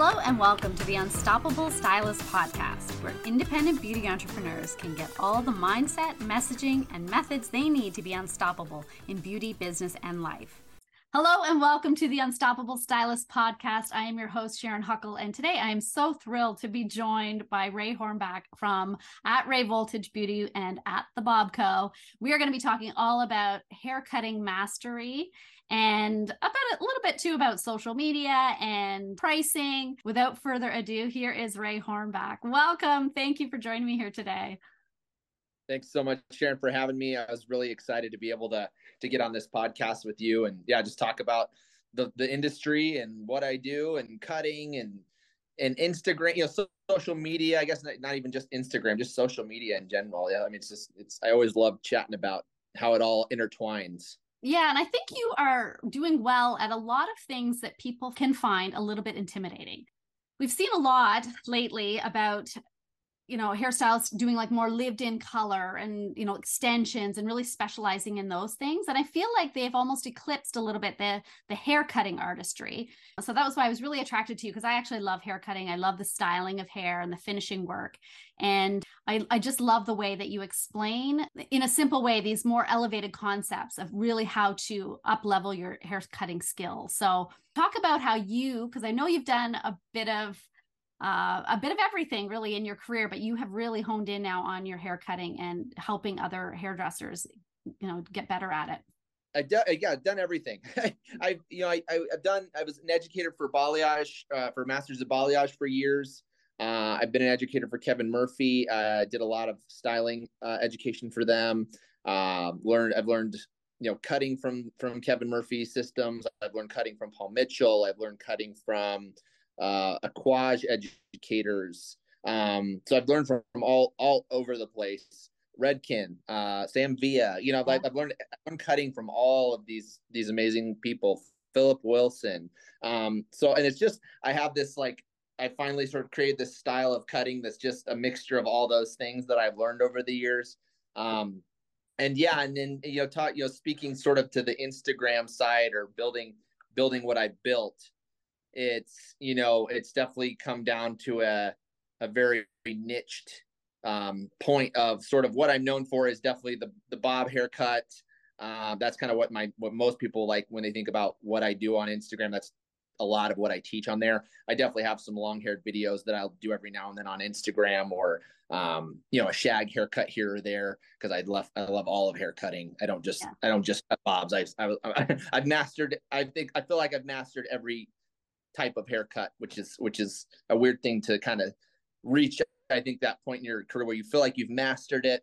Hello, and welcome to the Unstoppable Stylist Podcast, where independent beauty entrepreneurs can get all the mindset, messaging, and methods they need to be unstoppable in beauty, business, and life. Hello, and welcome to the Unstoppable Stylist Podcast. I am your host, Sharon Huckle, and today I am so thrilled to be joined by Ray Hornback from at Ray Voltage Beauty and at the Bob Co. We are going to be talking all about haircutting mastery and about a little bit too about social media and pricing. Without further ado, here is Ray Hornback. Welcome. Thank you for joining me here today. Thanks so much, Sharon, for having me. I was really excited to be able to to get on this podcast with you and yeah, just talk about the the industry and what I do and cutting and and Instagram, you know, social media. I guess not, not even just Instagram, just social media in general. Yeah, I mean, it's just it's. I always love chatting about how it all intertwines. Yeah, and I think you are doing well at a lot of things that people can find a little bit intimidating. We've seen a lot lately about you know hairstylists doing like more lived in color and you know extensions and really specializing in those things. And i feel like they've almost eclipsed a little bit the the hair cutting artistry. So that was why i was really attracted to you because i actually love hair cutting. I love the styling of hair and the finishing work. And I, I just love the way that you explain in a simple way these more elevated concepts of really how to up level your hair cutting skills. So talk about how you because i know you've done a bit of uh, a bit of everything really in your career, but you have really honed in now on your hair cutting and helping other hairdressers, you know, get better at it. I do, yeah, I've done everything. I've, you know, I, I've done. I was an educator for balayage, uh, for masters of balayage for years. Uh, I've been an educator for Kevin Murphy. I uh, did a lot of styling uh, education for them. Um, learned. I've learned, you know, cutting from from Kevin Murphy systems. I've learned cutting from Paul Mitchell. I've learned cutting from uh, Aquage educators. Um, so I've learned from, from all all over the place. Redken, uh, Sam Villa. You know, like I've learned I'm cutting from all of these these amazing people. Philip Wilson. Um, so and it's just I have this like I finally sort of created this style of cutting that's just a mixture of all those things that I've learned over the years. Um, and yeah, and then you know, taught you know, speaking sort of to the Instagram side or building building what I built it's you know it's definitely come down to a a very, niched um, point of sort of what I'm known for is definitely the the bob haircut. Uh, that's kind of what my what most people like when they think about what I do on Instagram. That's a lot of what I teach on there. I definitely have some long haired videos that I'll do every now and then on Instagram or um, you know, a shag haircut here or there because I love I love all of haircutting. I don't just yeah. I don't just cut bobs. I, I I've mastered. I think I feel like I've mastered every type of haircut, which is which is a weird thing to kind of reach. I think that point in your career where you feel like you've mastered it,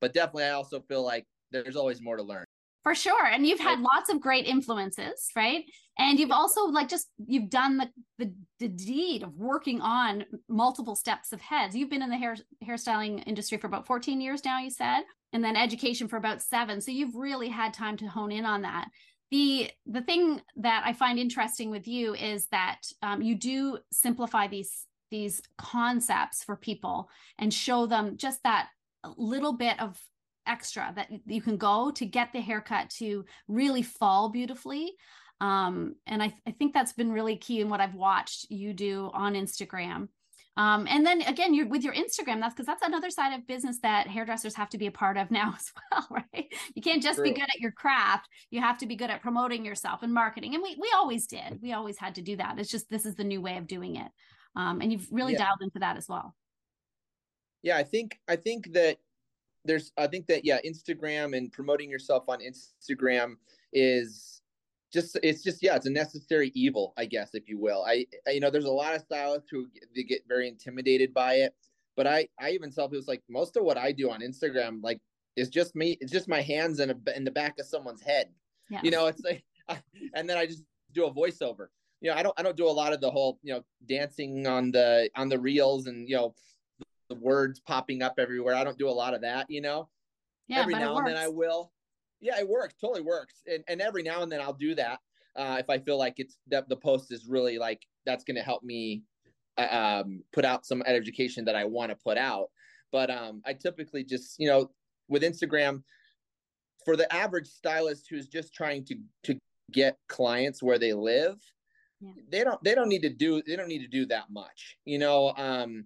but definitely I also feel like there's always more to learn. For sure, and you've had lots of great influences, right? And you've also like just you've done the the, the deed of working on multiple steps of heads. You've been in the hair hairstyling industry for about 14 years now, you said, and then education for about seven. So you've really had time to hone in on that the the thing that I find interesting with you is that um, you do simplify these these concepts for people and show them just that little bit of extra that you can go to get the haircut to really fall beautifully. Um, and I, th- I think that's been really key in what i've watched you do on instagram um, and then again, you're with your Instagram, that's because that's another side of business that hairdressers have to be a part of now as well, right? You can't just True. be good at your craft. You have to be good at promoting yourself and marketing. And we we always did. We always had to do that. It's just this is the new way of doing it. Um, and you've really yeah. dialed into that as well. Yeah, I think I think that there's I think that yeah, Instagram and promoting yourself on Instagram is just it's just yeah it's a necessary evil i guess if you will. I, I, you know there's a lot of stylists who they get very intimidated by it but i i even tell people it's like most of what i do on instagram like is just me it's just my hands in a in the back of someone's head. Yeah. you know it's like I, and then i just do a voiceover. You know i don't i don't do a lot of the whole you know dancing on the on the reels and you know the words popping up everywhere. I don't do a lot of that you know? Yeah, every now and then i will yeah, it works. Totally works. And and every now and then I'll do that uh, if I feel like it's that the post is really like that's going to help me uh, um, put out some education that I want to put out. But um, I typically just you know with Instagram for the average stylist who's just trying to to get clients where they live yeah. they don't they don't need to do they don't need to do that much you know um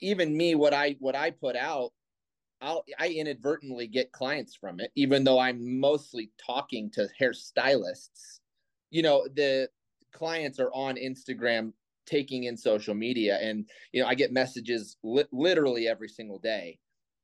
even me what i what i put out I'll, I inadvertently get clients from it, even though I'm mostly talking to hairstylists. You know, the clients are on Instagram taking in social media, and you know, I get messages li- literally every single day.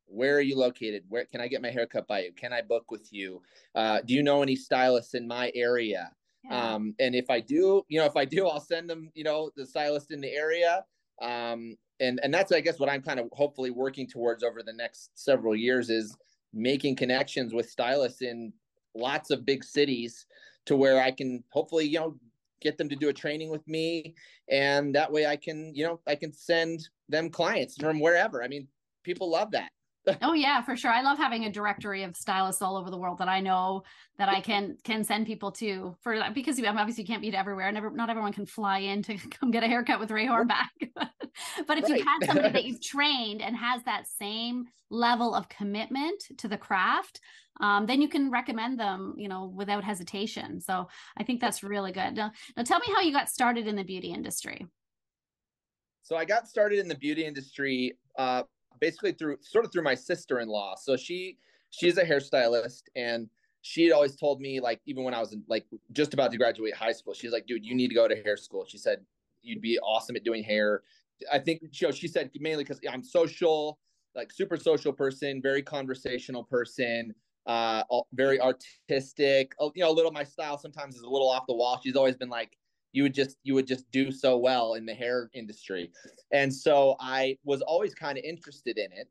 Where are you located? Where can I get my haircut by you? Can I book with you? Uh, do you know any stylists in my area? Yeah. Um, and if I do, you know, if I do, I'll send them, you know, the stylist in the area. Um, and and that's I guess what I'm kind of hopefully working towards over the next several years is making connections with stylists in lots of big cities to where I can hopefully, you know, get them to do a training with me and that way I can, you know, I can send them clients from wherever. I mean, people love that oh yeah, for sure. I love having a directory of stylists all over the world that I know that I can can send people to for that because obviously you can't be everywhere. Never not everyone can fly in to come get a haircut with Ray Hornback. but if right. you've had somebody that you've trained and has that same level of commitment to the craft, um, then you can recommend them, you know, without hesitation. So I think that's really good. Now, now tell me how you got started in the beauty industry. So I got started in the beauty industry uh, basically through sort of through my sister-in-law. So she she's a hairstylist and she had always told me like even when I was in, like just about to graduate high school, she's like, dude, you need to go to hair school. She said you'd be awesome at doing hair. I think you know, she said mainly because I'm social, like super social person, very conversational person, uh, very artistic. You know, a little my style sometimes is a little off the wall. She's always been like, you would just you would just do so well in the hair industry. And so i was always kind of interested in it.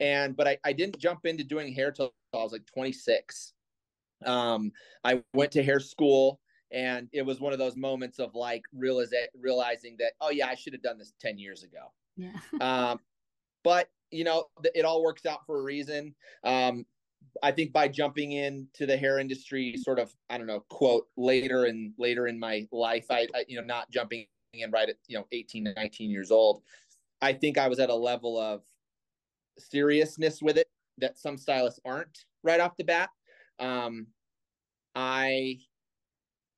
And but I, I didn't jump into doing hair till i was like 26 um i went to hair school and it was one of those moments of like realize, realizing that oh yeah i should have done this 10 years ago. Yeah. Um but you know it all works out for a reason. Um I think by jumping into the hair industry, sort of, I don't know, quote later and later in my life, I, I, you know, not jumping in right at, you know, 18 to 19 years old. I think I was at a level of seriousness with it that some stylists aren't right off the bat. Um, I,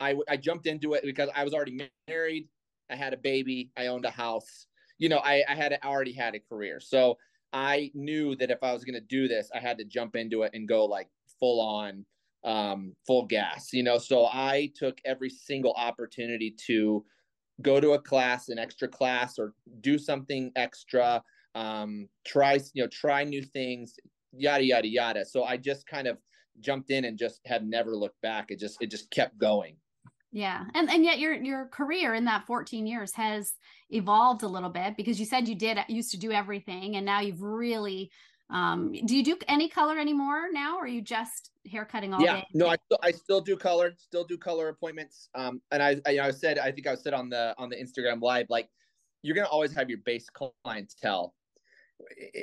I, I jumped into it because I was already married. I had a baby. I owned a house. You know, I, I had already had a career. So I knew that if I was going to do this, I had to jump into it and go like full on, um, full gas, you know. So I took every single opportunity to go to a class, an extra class, or do something extra. Um, try, you know, try new things, yada yada yada. So I just kind of jumped in and just had never looked back. It just it just kept going. Yeah. And and yet your your career in that 14 years has evolved a little bit because you said you did used to do everything and now you've really um do you do any color anymore now or are you just haircutting all yeah, day? No, I still I still do color, still do color appointments. Um and I I, I said I think I said on the on the Instagram live like you're going to always have your base clientele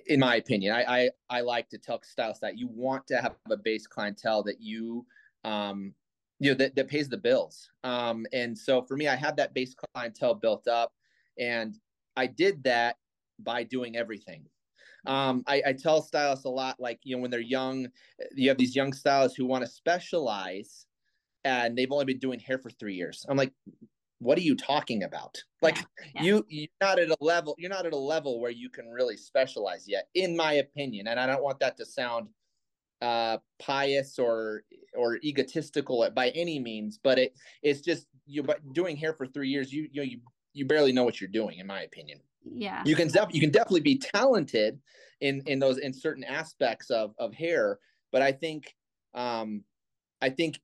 in my opinion. I I I like to tell stylists that you want to have a base clientele that you um you know that, that pays the bills. Um, and so for me i had that base clientele built up and i did that by doing everything. Um, I, I tell stylists a lot like you know when they're young you have these young stylists who want to specialize and they've only been doing hair for three years. I'm like what are you talking about? Like yeah, yeah. you you're not at a level you're not at a level where you can really specialize yet in my opinion. And i don't want that to sound uh, pious or or egotistical by any means, but it it's just you. But doing hair for three years, you you know, you you barely know what you're doing, in my opinion. Yeah, you can def- you can definitely be talented in in those in certain aspects of of hair, but I think um I think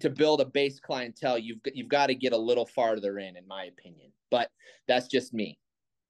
to build a base clientele, you've you've got to get a little farther in, in my opinion. But that's just me.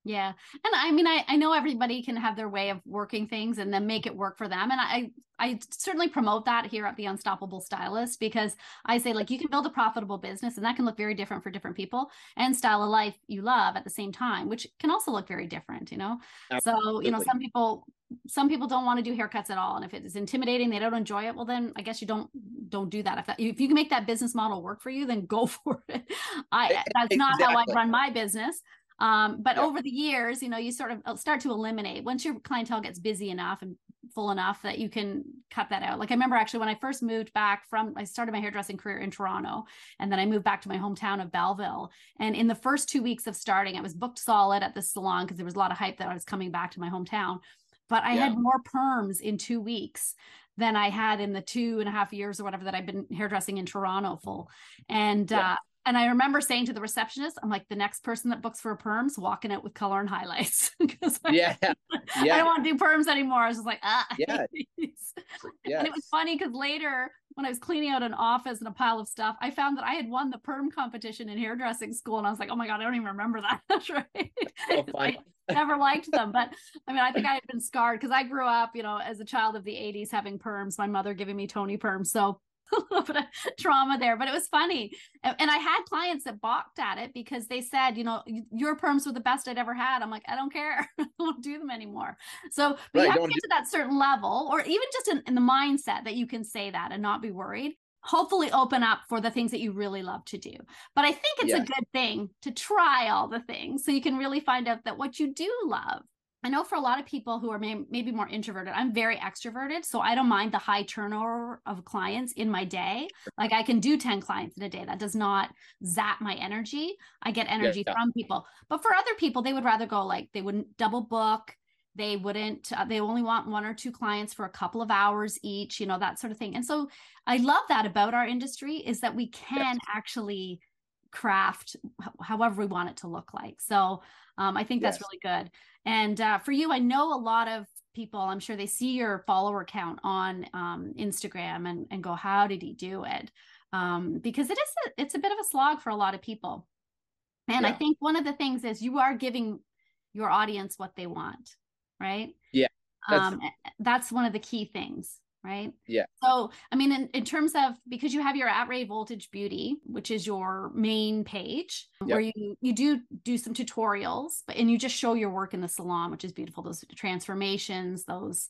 Yeah. And I mean, I, I know everybody can have their way of working things and then make it work for them. And I, I certainly promote that here at the Unstoppable Stylist because I say, like, you can build a profitable business and that can look very different for different people and style a life you love at the same time, which can also look very different, you know? Absolutely. So, you know, some people, some people don't want to do haircuts at all. And if it is intimidating, they don't enjoy it. Well, then I guess you don't, don't do that. If that, if you can make that business model work for you, then go for it. I, that's exactly. not how I run my business. Um, but over the years, you know, you sort of uh, start to eliminate once your clientele gets busy enough and full enough that you can cut that out. Like I remember actually when I first moved back from I started my hairdressing career in Toronto and then I moved back to my hometown of Belleville. And in the first two weeks of starting, I was booked solid at the salon because there was a lot of hype that I was coming back to my hometown. But I yeah. had more perms in two weeks than I had in the two and a half years or whatever that I've been hairdressing in Toronto full. And yeah. uh, and I remember saying to the receptionist, I'm like, the next person that books for a perms walking out with color and highlights. Because yeah. yeah. I don't want to do perms anymore. I was just like, ah. Yeah. yeah. And it was funny because later when I was cleaning out an office and a pile of stuff, I found that I had won the perm competition in hairdressing school. And I was like, oh my God, I don't even remember that. That's right. Oh, I never liked them. But I mean, I think I had been scarred because I grew up, you know, as a child of the 80s having perms, my mother giving me Toni perms. So a little bit of trauma there, but it was funny. And I had clients that balked at it because they said, you know, your perms were the best I'd ever had. I'm like, I don't care. I don't do them anymore. So but right, you have to get to that certain level, or even just in, in the mindset that you can say that and not be worried. Hopefully, open up for the things that you really love to do. But I think it's a good thing to try all the things so you can really find out that what you do love I know for a lot of people who are may- maybe more introverted, I'm very extroverted. So I don't mind the high turnover of clients in my day. Like I can do 10 clients in a day. That does not zap my energy. I get energy yeah, yeah. from people. But for other people, they would rather go like they wouldn't double book. They wouldn't, uh, they only want one or two clients for a couple of hours each, you know, that sort of thing. And so I love that about our industry is that we can actually craft however we want it to look like. So um, I think that's yes. really good. And uh, for you, I know a lot of people, I'm sure they see your follower count on um, Instagram and, and go, how did he do it? Um, because it is a, it's a bit of a slog for a lot of people. And yeah. I think one of the things is you are giving your audience what they want, right? Yeah. That's, um, that's one of the key things right? Yeah. So, I mean, in, in terms of because you have your at Ray Voltage Beauty, which is your main page yep. where you you do do some tutorials, but and you just show your work in the salon, which is beautiful. Those transformations, those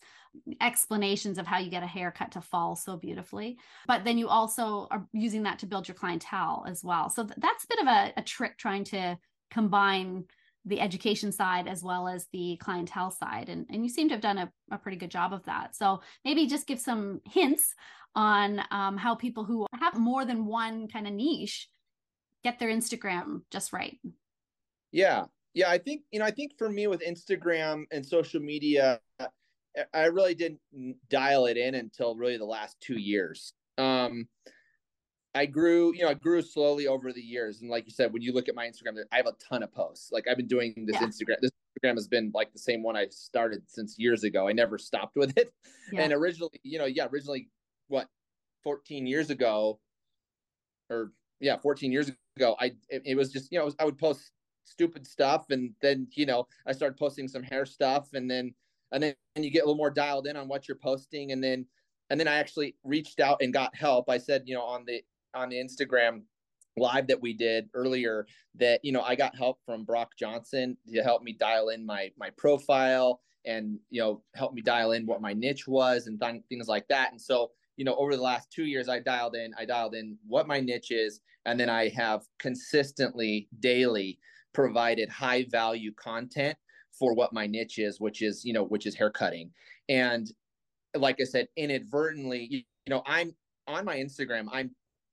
explanations of how you get a haircut to fall so beautifully. But then you also are using that to build your clientele as well. So that's a bit of a, a trick trying to combine the education side as well as the clientele side. And, and you seem to have done a, a pretty good job of that. So maybe just give some hints on um, how people who have more than one kind of niche get their Instagram just right. Yeah. Yeah. I think, you know, I think for me with Instagram and social media, I really didn't dial it in until really the last two years. Um, I grew, you know, I grew slowly over the years. And like you said, when you look at my Instagram, I have a ton of posts. Like I've been doing this yeah. Instagram. This Instagram has been like the same one I started since years ago. I never stopped with it. Yeah. And originally, you know, yeah, originally what 14 years ago or yeah, 14 years ago, I it, it was just, you know, was, I would post stupid stuff and then, you know, I started posting some hair stuff and then and then and you get a little more dialed in on what you're posting and then and then I actually reached out and got help. I said, you know, on the on the Instagram live that we did earlier that you know I got help from Brock Johnson to help me dial in my my profile and you know help me dial in what my niche was and th- things like that. And so you know over the last two years I dialed in I dialed in what my niche is and then I have consistently daily provided high value content for what my niche is, which is you know which is hair cutting. And like I said, inadvertently, you know I'm on my Instagram I'm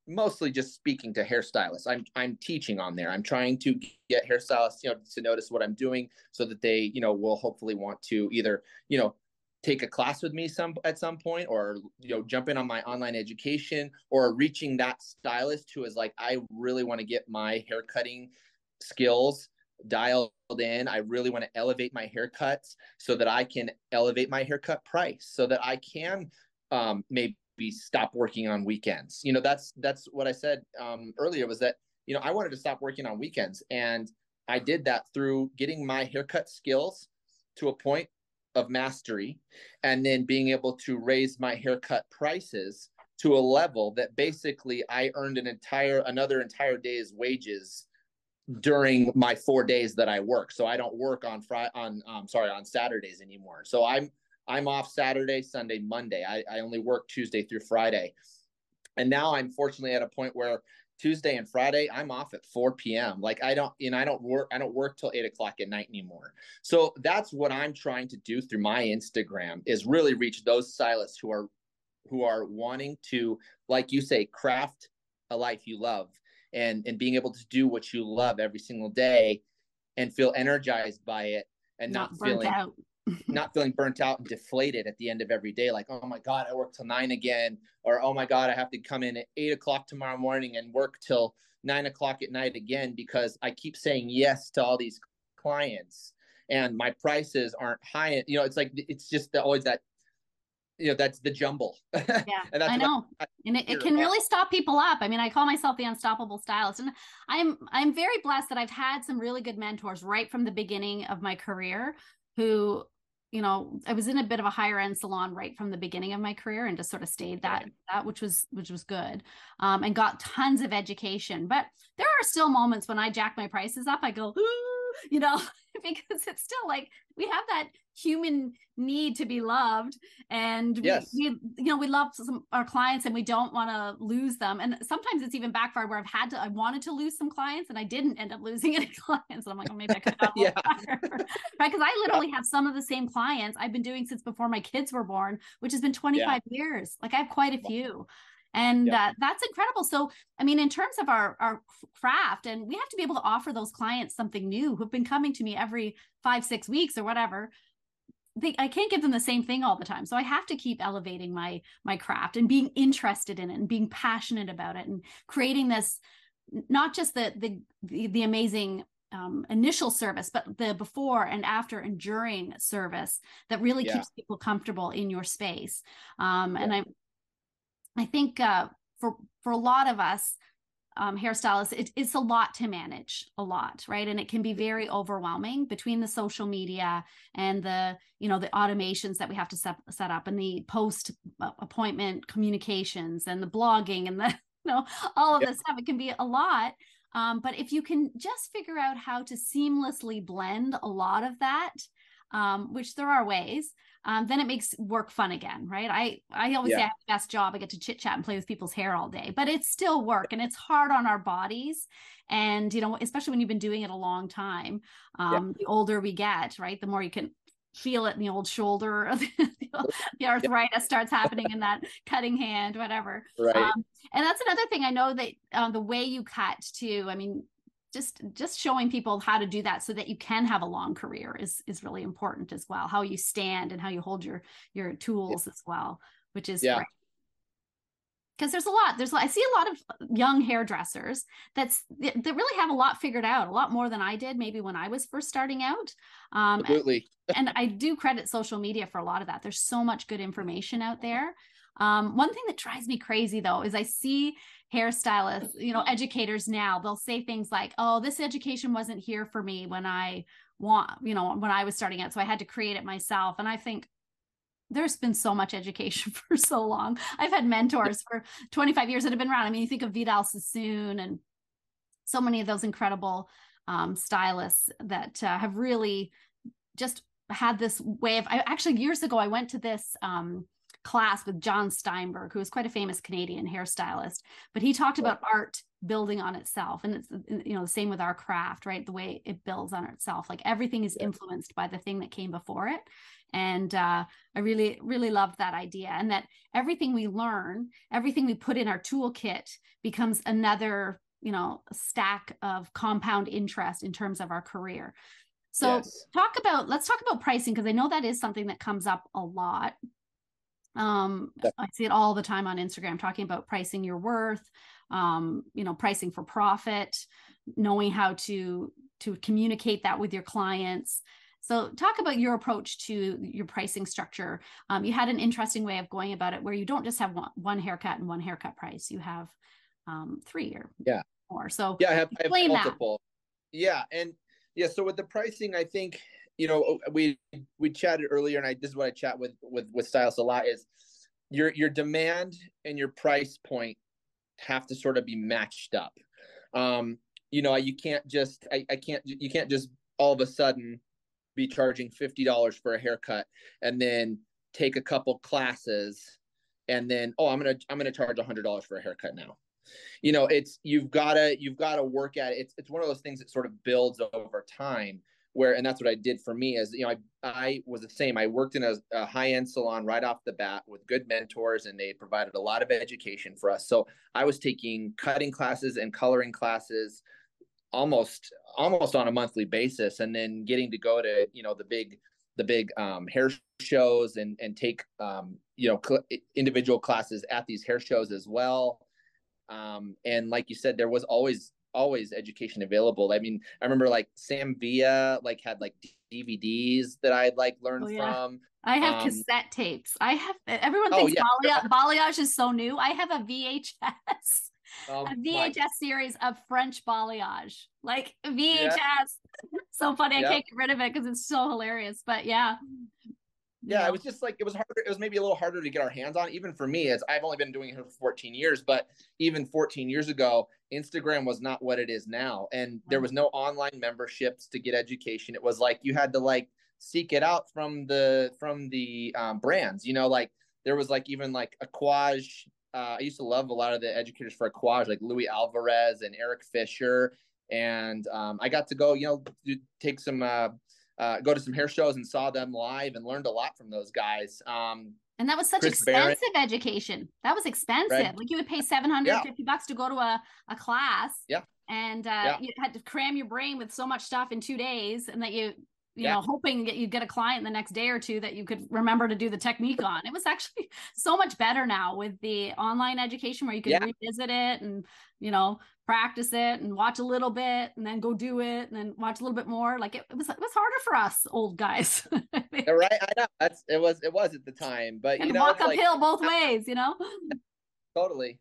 mostly just speaking to hairstylists. I'm I'm teaching on there. I'm trying to get hairstylists, you know, to notice what I'm doing so that they, you know, will hopefully want to either, you know, take a class with me some at some point or you know jump in on my online education or reaching that stylist who is like I really want to get my hair cutting skills dialed in. I really want to elevate my haircuts so that I can elevate my haircut price so that I can um, maybe be stop working on weekends. You know, that's that's what I said um, earlier was that you know I wanted to stop working on weekends, and I did that through getting my haircut skills to a point of mastery, and then being able to raise my haircut prices to a level that basically I earned an entire another entire day's wages during my four days that I work. So I don't work on Friday on um sorry on Saturdays anymore. So I'm I'm off Saturday, Sunday, Monday. I, I only work Tuesday through Friday. and now I'm fortunately at a point where Tuesday and Friday, I'm off at 4 p.m. Like I don't, you know, I don't work, I don't work till eight o'clock at night anymore. So that's what I'm trying to do through my Instagram is really reach those stylists who are who are wanting to, like you say, craft a life you love and and being able to do what you love every single day and feel energized by it and not, not feeling out. not feeling burnt out and deflated at the end of every day like oh my god i work till nine again or oh my god i have to come in at eight o'clock tomorrow morning and work till nine o'clock at night again because i keep saying yes to all these clients and my prices aren't high you know it's like it's just always that you know that's the jumble. Yeah i know. I, and it, it can really stop people up. I mean i call myself the unstoppable stylist and i'm i'm very blessed that i've had some really good mentors right from the beginning of my career who you know i was in a bit of a higher end salon right from the beginning of my career and just sort of stayed that that which was which was good um, and got tons of education. But there are still moments when i jack my prices up i go you know because it's still like we have that human need to be loved and yes. we, we you know we love some, our clients and we don't want to lose them. And sometimes it's even backfired where i've had to i wanted to lose some clients and i didn't end up losing any clients. And i'm like oh maybe i could have yeah. right? Because i literally have some of the same clients i've been doing since before my kids were born which has been 25 yeah. years. Like i have quite a few and uh, that's incredible so i mean in terms of our our craft and we have to be able to offer those clients something new who've been coming to me every five six weeks or whatever they, I can't give them the same thing all the time. So I have to keep elevating my my craft and being interested in it and being passionate about it and creating this not just the the the, the amazing um, initial service, but the before and after and during service that really yeah. keeps people comfortable in your space. Um, yeah. And I I think uh, for for a lot of us um, hairstylists, it, it's a lot to manage, a lot, right? And it can be very overwhelming between the social media and the you know the automations that we have to set, set up and the post uh, appointment communications and the blogging and the you know all of yep. this stuff. It can be a lot. Um, but if you can just figure out how to seamlessly blend a lot of that, um, which there are ways, um, then it makes work fun again, right? I I always yeah. say I have the best job. I get to chit chat and play with people's hair all day, but it's still work and it's hard on our bodies. And you know, especially when you've been doing it a long time, um, yeah. the older we get, right, the more you can feel it in the old shoulder the arthritis starts happening in that cutting hand whatever right um, and that's another thing i know that uh, the way you cut too i mean just just showing people how to do that so that you can have a long career is is really important as well how you stand and how you hold your your tools as well which is yeah. because there's a lot there's i see a lot of young hairdressers that's that really have a lot figured out a lot more than i did maybe when i was first starting out um Absolutely. and i do credit social media for a lot of that. There's so much good information out there um, one thing that drives me crazy though is I see hairstylists, you know, educators now, they'll say things like, oh, this education wasn't here for me when I want, you know, when I was starting out. So I had to create it myself. And I think there's been so much education for so long. I've had mentors for 25 years that have been around. I mean, you think of Vidal Sassoon and so many of those incredible um, stylists that uh, have really just had this way of I actually years ago I went to this um, class with John Steinberg, who is quite a famous Canadian hairstylist, but he talked about art building on itself. And it's, you know, the same with our craft, right? The way it builds on itself. Like everything is influenced by the thing that came before it. And uh, I really, really loved that idea. And that everything we learn, everything we put in our toolkit becomes another, you know, stack of compound interest in terms of our career. So yes. talk about let's talk about pricing because I know that is something that comes up a lot um i see it all the time on instagram talking about pricing your worth um you know pricing for profit knowing how to to communicate that with your clients. So talk about your approach to your pricing structure. Um, you had an interesting way of going about it where you don't just have one, one haircut and one haircut price. You have um, three or yeah. more. So yeah i have, I have multiple that. yeah and yeah so with the pricing i think you know we we chatted earlier and i this is what i chat with with with stylists a lot is your your demand and your price point have to sort of be matched up. Um you know you can't just i, I can't you can't just all of a sudden be charging $50 for a haircut and then take a couple classes and then oh i'm gonna i'm gonna charge a hundred dollars for a haircut now. You know it's you've gotta you've gotta work at it. It's, it's one of those things that sort of builds over time where and that's what i did for me as you know i, I was the same. I worked in a, a high-end salon right off the bat with good mentors and they provided a lot of education for us. So i was taking cutting classes and coloring classes almost almost on a monthly basis and then getting to go to you know the big the big um, hair shows and and take um, you know cl- individual classes at these hair shows as well. Um, and like you said there was always always education available i mean i remember like sam villa like had like dvds that i'd like learned oh, yeah. from i have um, cassette tapes i have everyone oh, thinks oh, yeah. balayage is so new i have a vhs um, a VHS series of French balayage, like VHS. Yeah. so funny, I can't get rid of it because it's so hilarious. But yeah. Yeah, yeah, it was just like it was harder. It was maybe a little harder to get our hands on, even for me, as I've only been doing it for 14 years. But even 14 years ago, Instagram was not what it is now, and there was no online memberships to get education. It was like you had to like seek it out from the from the um, brands. You know, like there was like even like Aquage uh, I used to love a lot of the educators for Aquage, like Louis Alvarez and Eric Fisher. And um, I got to go, you know, do, take some, uh, uh, go to some hair shows and saw them live and learned a lot from those guys. Um, and that was such Chris expensive Barrett. education. That was expensive. Right. Like you would pay 750 yeah. bucks to go to a, a class. Yeah. And uh, yeah. you had to cram your brain with so much stuff in two days and that you you yeah. know, hoping that you get a client the next day or two that you could remember to do the technique on. It was actually so much better now with the online education where you can yeah. revisit it and, you know, practice it and watch a little bit and then go do it and then watch a little bit more. Like it, it was, it was harder for us old guys. Uh, right. I know that's, it was, it was at the time, but and you know, walk uphill like, both ways, you know? Totally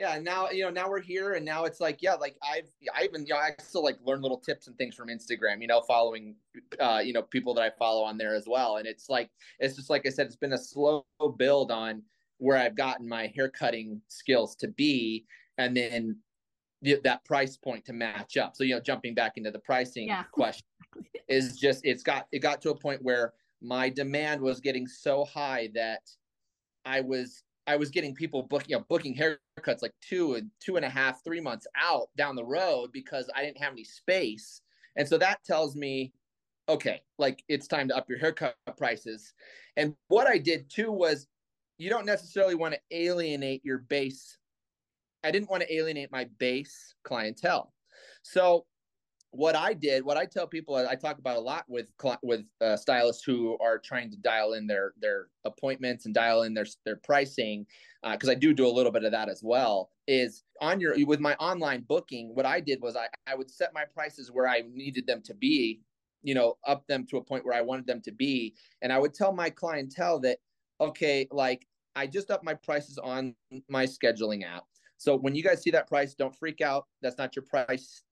yeah now you know now we're here and now it's like yeah like i've i even you know i still like learn little tips and things from instagram you know following uh you know people that i follow on there as well and it's like it's just like i said it's been a slow build on where i've gotten my hair cutting skills to be and then the, that price point to match up so you know jumping back into the pricing yeah. question is just it's got it got to a point where my demand was getting so high that i was I was getting people booking, you know, booking haircuts like two and two and a half, three months out down the road because I didn't have any space. And so that tells me, okay, like it's time to up your haircut prices. And what I did too was you don't necessarily want to alienate your base. I didn't want to alienate my base clientele. So what I did, what I tell people, I talk about a lot with with uh, stylists who are trying to dial in their their appointments and dial in their their pricing, because uh, I do do a little bit of that as well. Is on your with my online booking, what I did was I I would set my prices where I needed them to be, you know, up them to a point where I wanted them to be, and I would tell my clientele that okay, like I just up my prices on my scheduling app. So when you guys see that price, don't freak out. That's not your price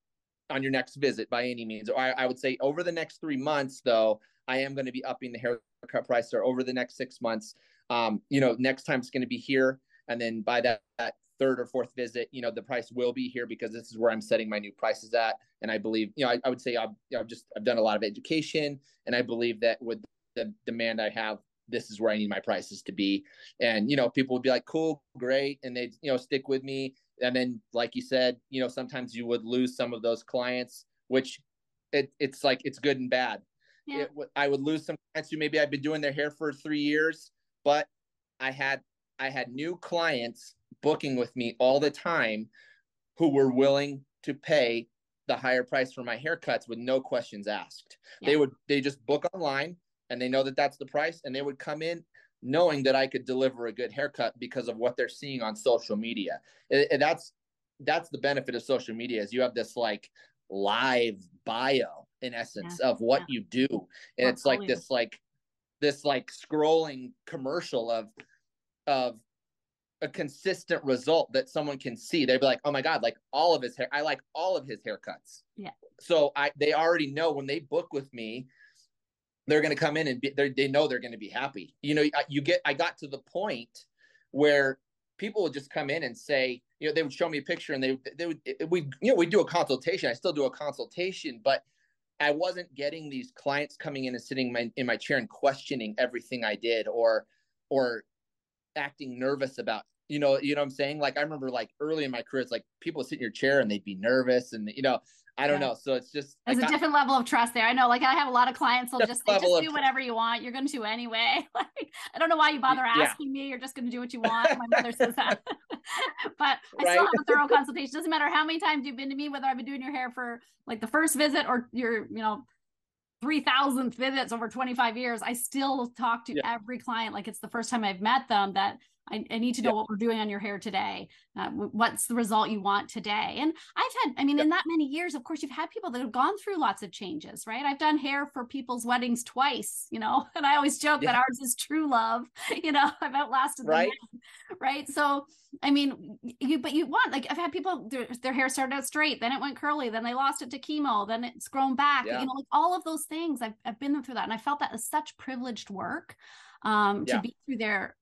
on your next visit by any means. Or I, I would say over the next three months, though, I am going to be upping the haircut price or over the next six months. Um, you know, next time it's going to be here. And then by that, that third or fourth visit, you know, the price will be here because this is where I'm setting my new prices at. And I believe, you know, I, I would say I've, I've just, I've done a lot of education and I believe that with the demand I have, this is where I need my prices to be. And, you know, people would be like, cool, great. And they, you know, stick with me and then like you said you know sometimes you would lose some of those clients which it, it's like it's good and bad yeah. It, i would lose some clients who maybe i've been doing their hair for three years but i had i had new clients booking with me all the time who were willing to pay the higher price for my haircuts with no questions asked yeah. they would they just book online and they know that that's the price and they would come in knowing that I could deliver a good haircut because of what they're seeing on social media. And that's that's the benefit of social media is you have this like live bio in essence yeah, of what yeah. you do. And it's like this like this like scrolling commercial of of a consistent result that someone can see. They'd be like oh my god like all of his hair i like all of his haircuts. Yeah. So i they already know when they book with me they're going to come in and be, they know they're going to be happy. You know, you get, I got to the point where people would just come in and say, you know, they would show me a picture and they, they would, we, you know, we do a consultation. I still do a consultation, but I wasn't getting these clients coming in and sitting in my, in my chair and questioning everything I did or, or acting nervous about you know you know what i'm saying like i remember like early in my career it's like people sit in your chair and they'd be nervous and you know I don't yeah. know. So it's just there's like, a different I, level of trust there. I know, like I have a lot of clients who'll just say, just do whatever you want. You're going to do anyway. like I don't know why you bother asking yeah. me. You're just going to do what you want. My mother says that. but I right? still have a thorough consultation. Doesn't matter how many times you've been to me, whether I've been doing your hair for like the first visit or your, you know, 3000th visits over 25 years. I still talk to yeah. every client like it's the first time I've met them that I, I need to know yeah. what we're doing on your hair today. Uh, what's the result you want today? And I've had, I mean, yeah. in that many years, of course, you've had people that have gone through lots of changes, right? I've done hair for people's weddings twice, you know, and I always joke yeah. that ours is true love. You know, I've outlasted right. them, right? So, I mean, you, but you want, like, I've had people, their, their hair started out straight, then it went curly, then they lost it to chemo, then it's grown back, you know, like all of those things. I've, I've been through that. And I felt that as such privileged work um, to be through their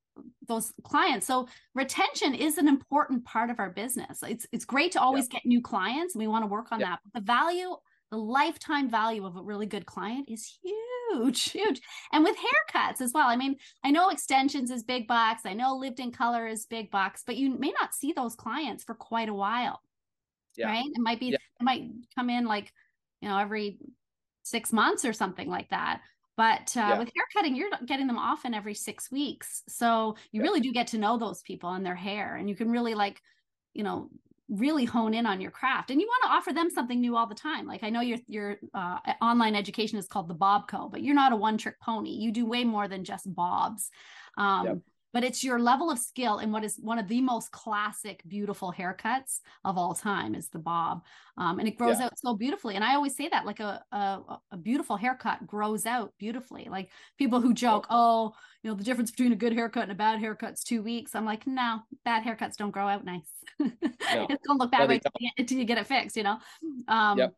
those clients. So retention is an important part of our business. It's it's great to always get new clients. And we want to work on that. But the value, the lifetime value of a really good client is huge, huge. And with haircuts as well. I mean, I know extensions is big box. I know lived in color is big box, but you may not see those clients for quite a while. Yeah. Right. It might be it might come in like, you know, every six months or something like that. But uh, yeah. with haircutting, you're getting them often every six weeks. So you yeah. really do get to know those people and their hair. And you can really, like, you know, really hone in on your craft and you want to offer them something new all the time like i know your your uh, online education is called the bob co but you're not a one trick pony you do way more than just bobs um, yep but it's your level of skill in what is one of the most classic, beautiful haircuts of all time is the bob. Um, and it grows yeah. out so beautifully. And I always say that like a, a, a, beautiful haircut grows out beautifully. Like people who joke, oh, you know, the difference between a good haircut and a bad haircut's two weeks. I'm like, no, bad haircuts don't grow out nice. No. it's gonna look bad until you get it fixed, you know? Um, yep.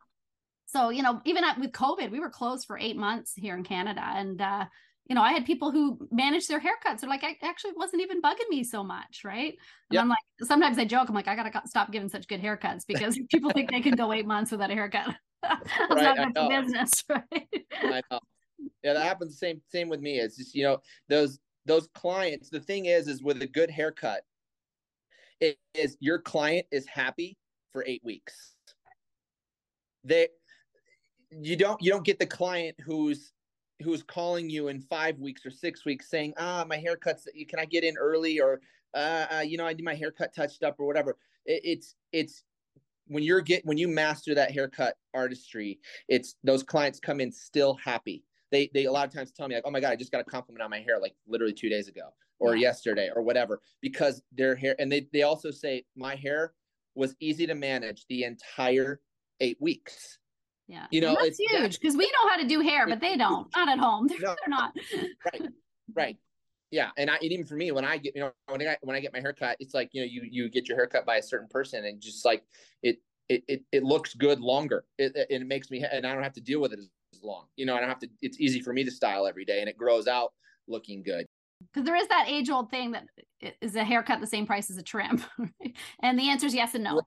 So, you know, even with COVID, we were closed for eight months here in Canada. And, uh, you know, I had people who managed their haircuts. They're like, I actually wasn't even bugging me so much, right? And yep. I'm like, sometimes I joke, I'm like, I gotta stop giving such good haircuts because people think they can go eight months without a haircut. That's right, not good business, right? Yeah, that happens the same same with me. It's just you know those those clients. The thing is, is with a good haircut, it is your client is happy for eight weeks. They you don't you don't get the client who's who's calling you in five weeks or six weeks saying, ah, my haircut's, can I get in early? Or, uh, uh, you know, I need my haircut touched up or whatever. It, it's, it's, when you're get when you master that haircut artistry, it's those clients come in still happy. They they a lot of times tell me like, oh my god, I just got a compliment on my hair like literally two days ago or yeah. yesterday or whatever because their hair and they they also say my hair was easy to manage the entire eight weeks yeah. You know, and that's huge because we know how to do hair, but they don't. Not at home. They're, no, they're not. right. Right. Yeah. And I and even for me, when I get, you know, when I when I get my haircut, it's like, you know, you you get your haircut by a certain person and just like it it it, it looks good longer. It, it, it makes me and I don't have to deal with it as, as long. You know, I don't have to it's easy for me to style every day and it grows out looking good because there is that age old thing that is a haircut the same price as a trim and the answer is yes and no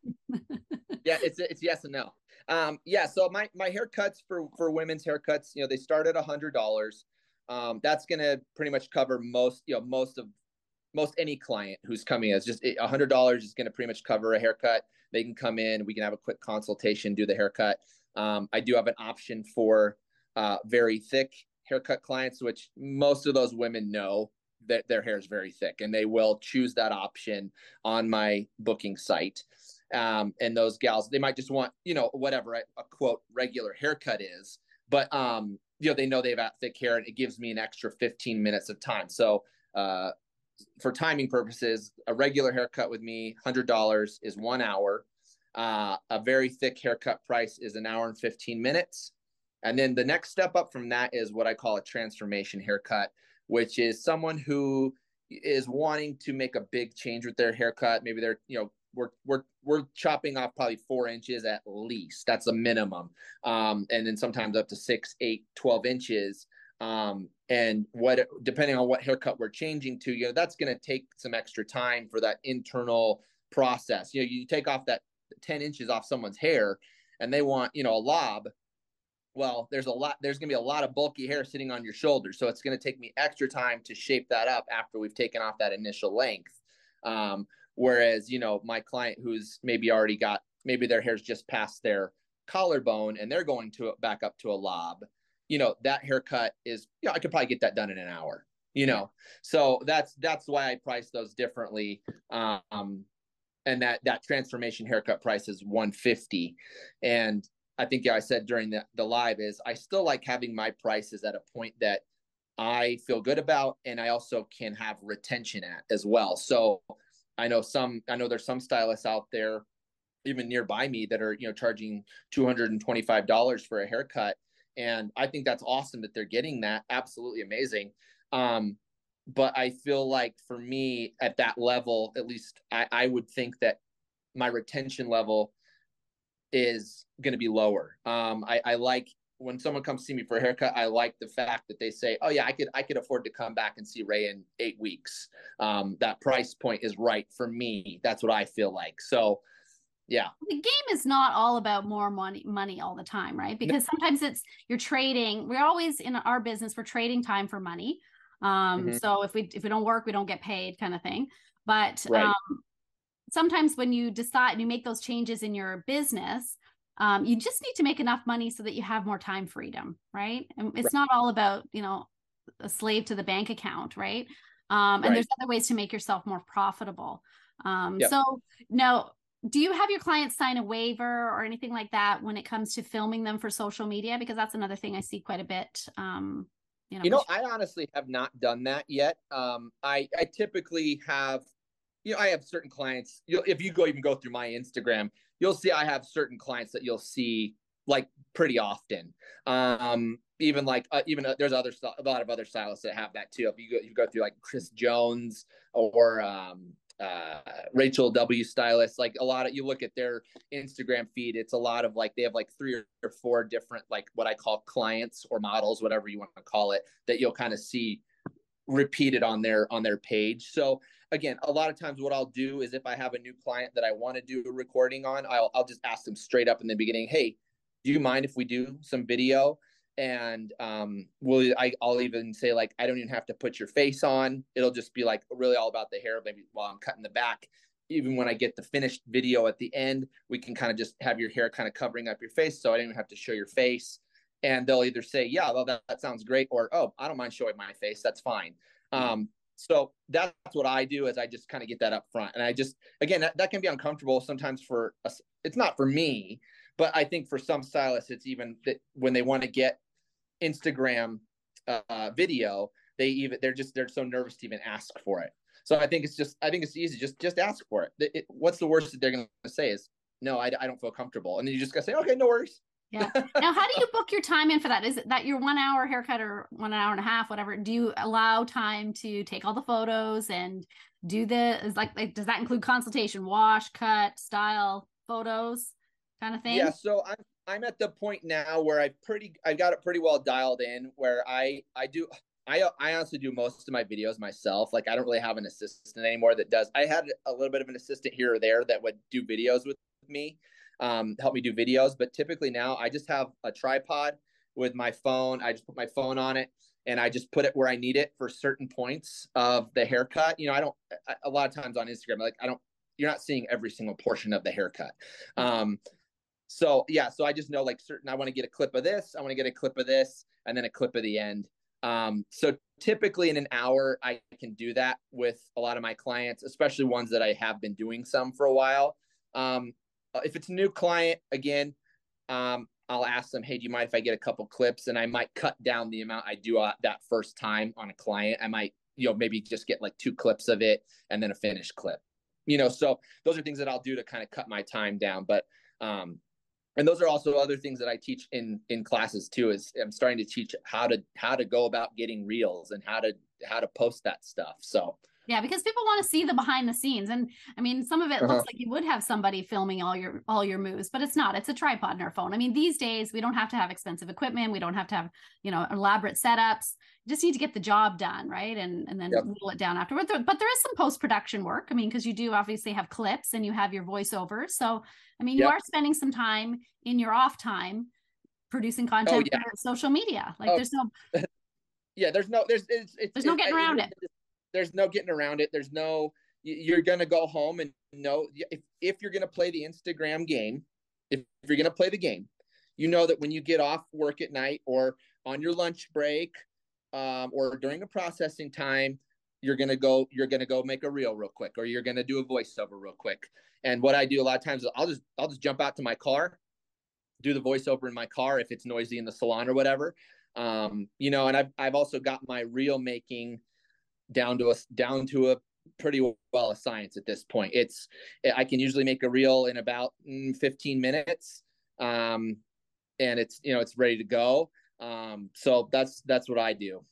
yeah it's it's yes and no um, yeah, so my my haircuts for for women's haircuts, you know, they start at a hundred dollars. Um, that's gonna pretty much cover most, you know, most of most any client who's coming is just a hundred dollars is gonna pretty much cover a haircut. They can come in, we can have a quick consultation, do the haircut. Um, I do have an option for uh, very thick haircut clients, which most of those women know that their hair is very thick, and they will choose that option on my booking site um, and those gals they might just want you know whatever a, a quote regular haircut is. But um, you know they know they've got thick hair and it gives me an extra 15 minutes of time. So uh, for timing purposes a regular haircut with me $100 is one hour. Uh, a very thick haircut price is an hour and 15 minutes. And then the next step up from that is what i call a transformation haircut which is someone who is wanting to make a big change with their haircut. Maybe they're you know we're we're we're chopping off probably four inches at least. That's a minimum. Um, and then sometimes up to six, eight, 12 inches. Um, and what depending on what haircut we're changing to, you know, that's going to take some extra time for that internal process. You know, you take off that 10 inches off someone's hair and they want, you know, a lob. well, there's a lot, there's going to be a lot of bulky hair sitting on your shoulders. So it's going to take me extra time to shape that up after we've taken off that initial length. Um, whereas, you know, my client who's maybe already got, maybe their hair's just past their collarbone and they're going to back up to a lob, you know, that haircut is, you know, I could probably get that done in an hour, you know? So that's, that's why I price those differently. Um, and that, that transformation haircut price is 150. And I think yeah, I said during the, the live is I still like having my prices at a point that I feel good about and I also can have retention at as well. So I know some I know there's some stylists out there even nearby me that are, you know, charging $225 for a haircut and I think that's awesome that they're getting that. Absolutely amazing. Um but I feel like for me at that level, at least I, I would think that my retention level is going to be lower. Um, I, I like when someone comes see me for a haircut, I like the fact that they say, "Oh yeah, I could I could afford to come back and see Ray in eight weeks." Um, that price point is right for me. That's what I feel like. So, yeah, the game is not all about more money money all the time, right? Because sometimes it's you're trading. We're always in our business. We're trading time for money. Um, mm-hmm. So if we if we don't work, we don't get paid, kind of thing. But right. um, sometimes when you decide and you make those changes in your business um, you just need to make enough money so that you have more time freedom right and it's right. not all about you know a slave to the bank account right um, and right. there's other ways to make yourself more profitable um, yep. so now do you have your clients sign a waiver or anything like that when it comes to filming them for social media because that's another thing i see quite a bit um, you know, you know i honestly have not done that yet um, I, I typically have you know, I have certain clients. You if you go even go through my Instagram, you'll see I have certain clients that you'll see like pretty often. Um, even like uh, even uh, there's other a lot of other stylists that have that too. If you go you go through like Chris Jones or um, uh, Rachel W stylist, like a lot of you look at their Instagram feed, it's a lot of like they have like three or four different like what I call clients or models, whatever you want to call it, that you'll kind of see repeated on their on their page. So again, a lot of times what I'll do is if I have a new client that I want to do a recording on, I'll I'll just ask them straight up in the beginning, hey, do you mind if we do some video? And um, will I? I'll even say like, I don't even have to put your face on. It'll just be like really all about the hair, maybe while I'm cutting the back. Even when I get the finished video at the end, we can kind of just have your hair kind of covering up your face, so I don't even have to show your face and they'll either say, "Yeah, well, that, that sounds great," or "Oh, I don't mind showing my face. That's fine." Um, so that's what I do is I just kind of get that up front, and I just again that, that can be uncomfortable sometimes for us. It's not for me, but I think for some stylists, it's even that when they want to get Instagram uh, video, they even they're just they're so nervous to even ask for it. So I think it's just I think it's easy. Just just ask for it. it what's the worst that they're going to say is no, I, I don't feel comfortable, and then you just gotta say okay, no worries. Yeah. Now, how do you book your time in for that? Is it that your one hour haircut or one hour and a half, whatever? Do you allow time to take all the photos and do the is like, like does that include consultation, wash, cut, style, photos, kind of thing? Yeah. So I'm I'm at the point now where I pretty I've got it pretty well dialed in where I I do I I honestly do most of my videos myself. Like I don't really have an assistant anymore that does. I had a little bit of an assistant here or there that would do videos with me um, help me do videos. But typically now I just have a tripod with my phone. I just put my phone on it and I just put it where I need it for certain points of the haircut. You know, I don't, a lot of times on Instagram, like I don't, you're not seeing every single portion of the haircut. Um, so yeah, so I just know like certain, I want to get a clip of this, I want to get a clip of this, and then a clip of the end. Um, so typically in an hour, I can do that with a lot of my clients, especially ones that I have been doing some for a while. Um, if it's a new client, again, um, I'll ask them, hey, do you mind if I get a couple clips? And I might cut down the amount I do uh, that first time on a client. I might, you know, maybe just get like two clips of it and then a finished clip. You know, so those are things that I'll do to kind of cut my time down. But um, and those are also other things that I teach in in classes too. Is I'm starting to teach how to how to go about getting reels and how to how to post that stuff. So yeah, because people want to see the behind the scenes. And I mean, some of it uh-huh. looks like you would have somebody filming all your all your moves, but it's not. It's a tripod in our phone. I mean, these days we don't have to have expensive equipment. We don't have to have, you know, elaborate setups. You just need to get the job done, right? And and then yep. it down afterwards. But there is some post-production work. I mean, because you do obviously have clips and you have your voiceover So I mean, you are spending some time in your off time producing content oh, yeah. for social media. Like oh. there's no Yeah, there's no there's it's, it's there's no getting around it. There's no getting around it. There's no you're going to go home and know if, if you're going to play the Instagram game, if, if you're going to play the game, you know that when you get off work at night or on your lunch break um, or during a processing time, you're gonna go you're gonna go make a reel real quick or you're gonna do a voiceover real quick and what i do a lot of times i'll just i'll just jump out to my car do the voiceover in my car if it's noisy in the salon or whatever um, you know and i've i've also got my reel making down to a down to a pretty well a science at this point. It's i can usually make a reel in about mm, 15 minutes um, and it's you know it's ready to go. Um, so that's that's what i do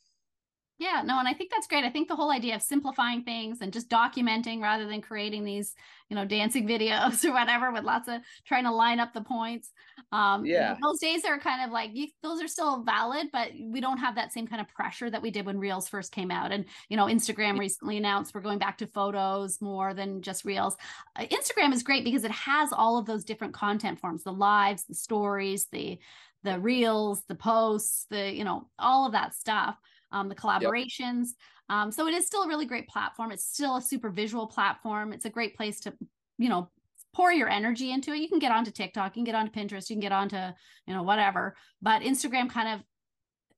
yeah, no, and I think that's great. I think the whole idea of simplifying things and just documenting rather than creating these, you know, dancing videos or whatever with lots of trying to line up the points. Um, yeah, those days are kind of like you, those are still valid, but we don't have that same kind of pressure that we did when Reels first came out. And you know, Instagram recently announced we're going back to photos more than just Reels. Uh, Instagram is great because it has all of those different content forms: the lives, the stories, the the reels, the posts, the you know, all of that stuff um, the collaborations. Yep. Um, so it is still a really great platform. It's still a super visual platform. It's a great place to, you know, pour your energy into it. You can get onto TikTok, you can get onto Pinterest, you can get onto, you know, whatever. But Instagram kind of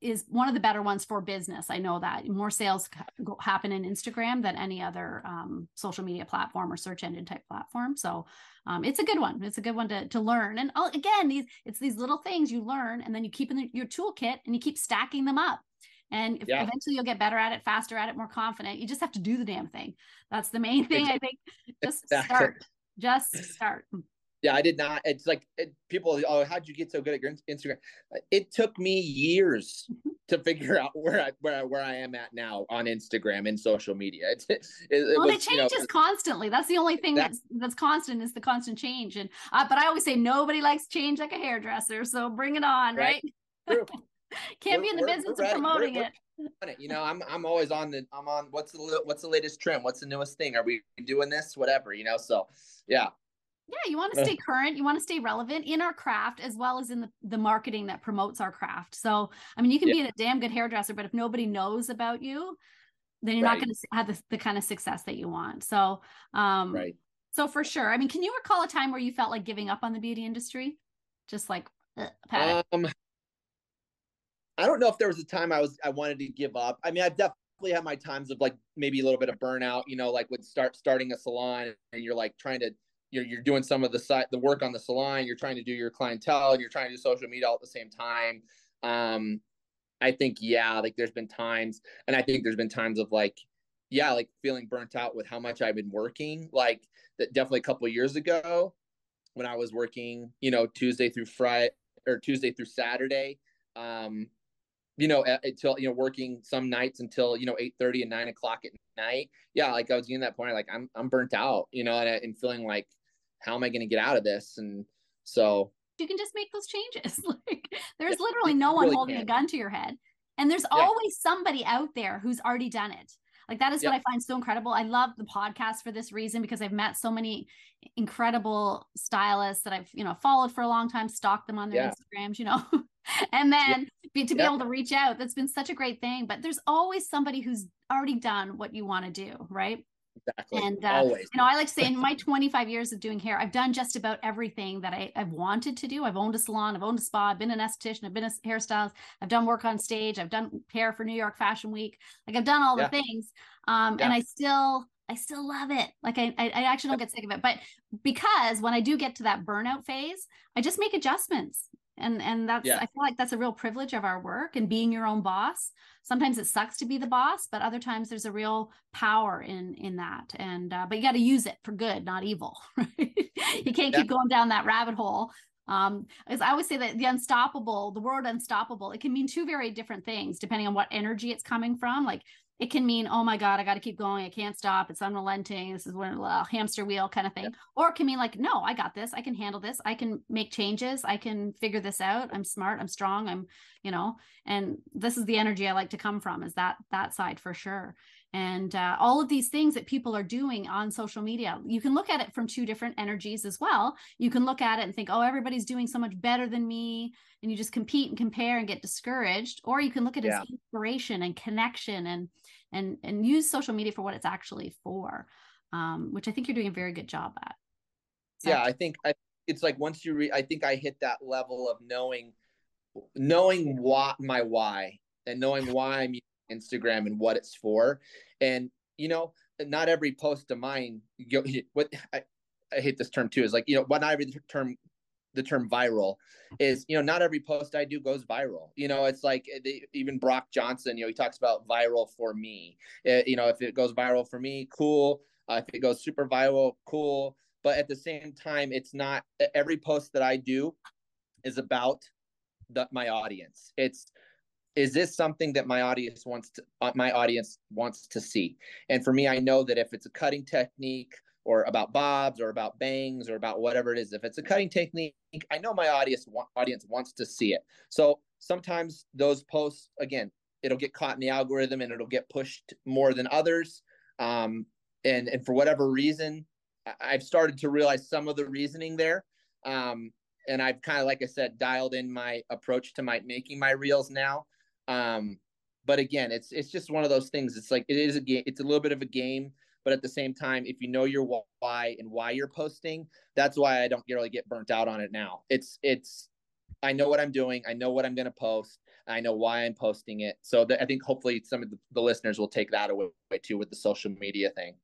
is one of the better ones for business. I know that more sales happen in Instagram than any other um, social media platform or search engine type platform. So um, it's a good one. It's a good one to, to learn. And again, these it's these little things you learn and then you keep in the, your toolkit and you keep stacking them up and yeah. eventually you'll get better at it faster at it more confident you just have to do the damn thing. That's the main thing i think. Just exactly. start. Just start. Yeah i did not it's like it, people oh how'd you get so good at your instagram? It took me years mm-hmm. to figure out where i where, where i am at now on instagram and social media. It, it, it well was, it changes you know, constantly. That's the only thing that's that's constant is the constant change. And uh, but i always say nobody likes change like a hairdresser so bring it on right, right? Can't be in the business of promoting we're, we're it. You know, I'm I'm always on the I'm on what's the what's the latest trend? What's the newest thing? Are we doing this? Whatever, you know. So yeah. Yeah, you want to stay current, you want to stay relevant in our craft as well as in the, the marketing that promotes our craft. So, I mean, you can yeah. be a damn good hairdresser, but if nobody knows about you, then you're right. not going to have the, the kind of success that you want. So, um, right. So for sure. I mean, can you recall a time where you felt like giving up on the beauty industry? Just like, um, I don't know if there was a time I was I wanted to give up. I mean, I've definitely had my times of like maybe a little bit of burnout. You know, like with start starting a salon and you're like trying to you're you're doing some of the site the work on the salon. You're trying to do your clientele you're trying to do social media all at the same time. Um, I think yeah, like there's been times, and I think there's been times of like yeah, like feeling burnt out with how much I've been working. Like that definitely a couple years ago when I was working, you know, Tuesday through Friday or Tuesday through Saturday. Um, you know, until you know, working some nights until you know eight thirty and nine o'clock at night. Yeah, like I was getting that point, like I'm I'm burnt out, you know, and, uh, and feeling like, how am I going to get out of this? And so you can just make those changes. like there's literally no one really holding can. a gun to your head, and there's yeah. always somebody out there who's already done it. Like that is yep. what I find so incredible. I love the podcast for this reason because I've met so many incredible stylists that I've, you know, followed for a long time, stalked them on their yeah. Instagrams, you know. and then be, to be able to reach out, that's been such a great thing. But there's always somebody who's already done what you want to do, right? Exactly. And uh, Always. you know, I like to say in my 25 years of doing hair, I've done just about everything that I, have wanted to do. I've owned a salon, I've owned a spa, I've been an esthetician, I've been a hairstylist, I've done work on stage, I've done hair for New York Fashion Week. Like I've done all yeah. the things. Um, yeah. and I still I still love it. Like I, I actually don't get sick of it. But because when I do get to that burnout phase, I just make adjustments and and that's yeah. i feel like that's a real privilege of our work and being your own boss. Sometimes it sucks to be the boss but other times there's a real power in in that. And uh, but you got to use it for good not evil right? You can't yeah. keep going down that rabbit hole. Um as i always say that the unstoppable the word unstoppable it can mean two very different things depending on what energy it's coming from. Like it can mean, oh my God, I got to keep going. I can't stop. It's unrelenting. This is one a hamster wheel kind of thing. Yeah. Or it can mean like, no, I got this. I can handle this. I can make changes. I can figure this out. I'm smart. I'm strong. I'm, you know, and this is the energy I like to come from is that, that side for sure. and uh, all of these things that people are doing on social media you can look at it from two different energies as well you can look at it and think oh everybody's doing so much better than me and you just compete and compare and get discouraged or you can look at it yeah. as inspiration and connection and and and use social media for what it's actually for um, which i think you're doing a very good job at so, yeah i think I, it's like once you read i think i hit that level of knowing knowing what my why and knowing why i'm using Instagram and what it's for. And you know, not every post of mine, you know, what I, I hate this term too, is like, you know, what I read the term the term viral is you know not every post i do goes viral. You know it's like they, even brock johnson you know he talks about viral for me. It, you know if it goes viral for me cool. Uh, if it goes super viral cool. But at the same time it's not every post that i do is about the, my audience. It's is this something that my audience wants to uh, my audience wants to see? And for me i know that if it's a cutting technique or about bobs or about bangs or about whatever it is. If it's a cutting technique i know my audience audience wants to see it. So sometimes those posts again it'll get caught in the algorithm and it'll get pushed more than others. Um, and and for whatever reason i've started to realize some of the reasoning there. Um, and i've kind of like i said dialed in my approach to my making my reels now. Um, but again, it's it's just one of those things. It's like it is a game. It's a little bit of a game, but at the same time, if you know your why and why you're posting, that's why I don't really get burnt out on it now. It's it's I know what I'm doing. I know what I'm going to post. I know why I'm posting it. So I think hopefully some of the, the listeners will take that away too with the social media thing.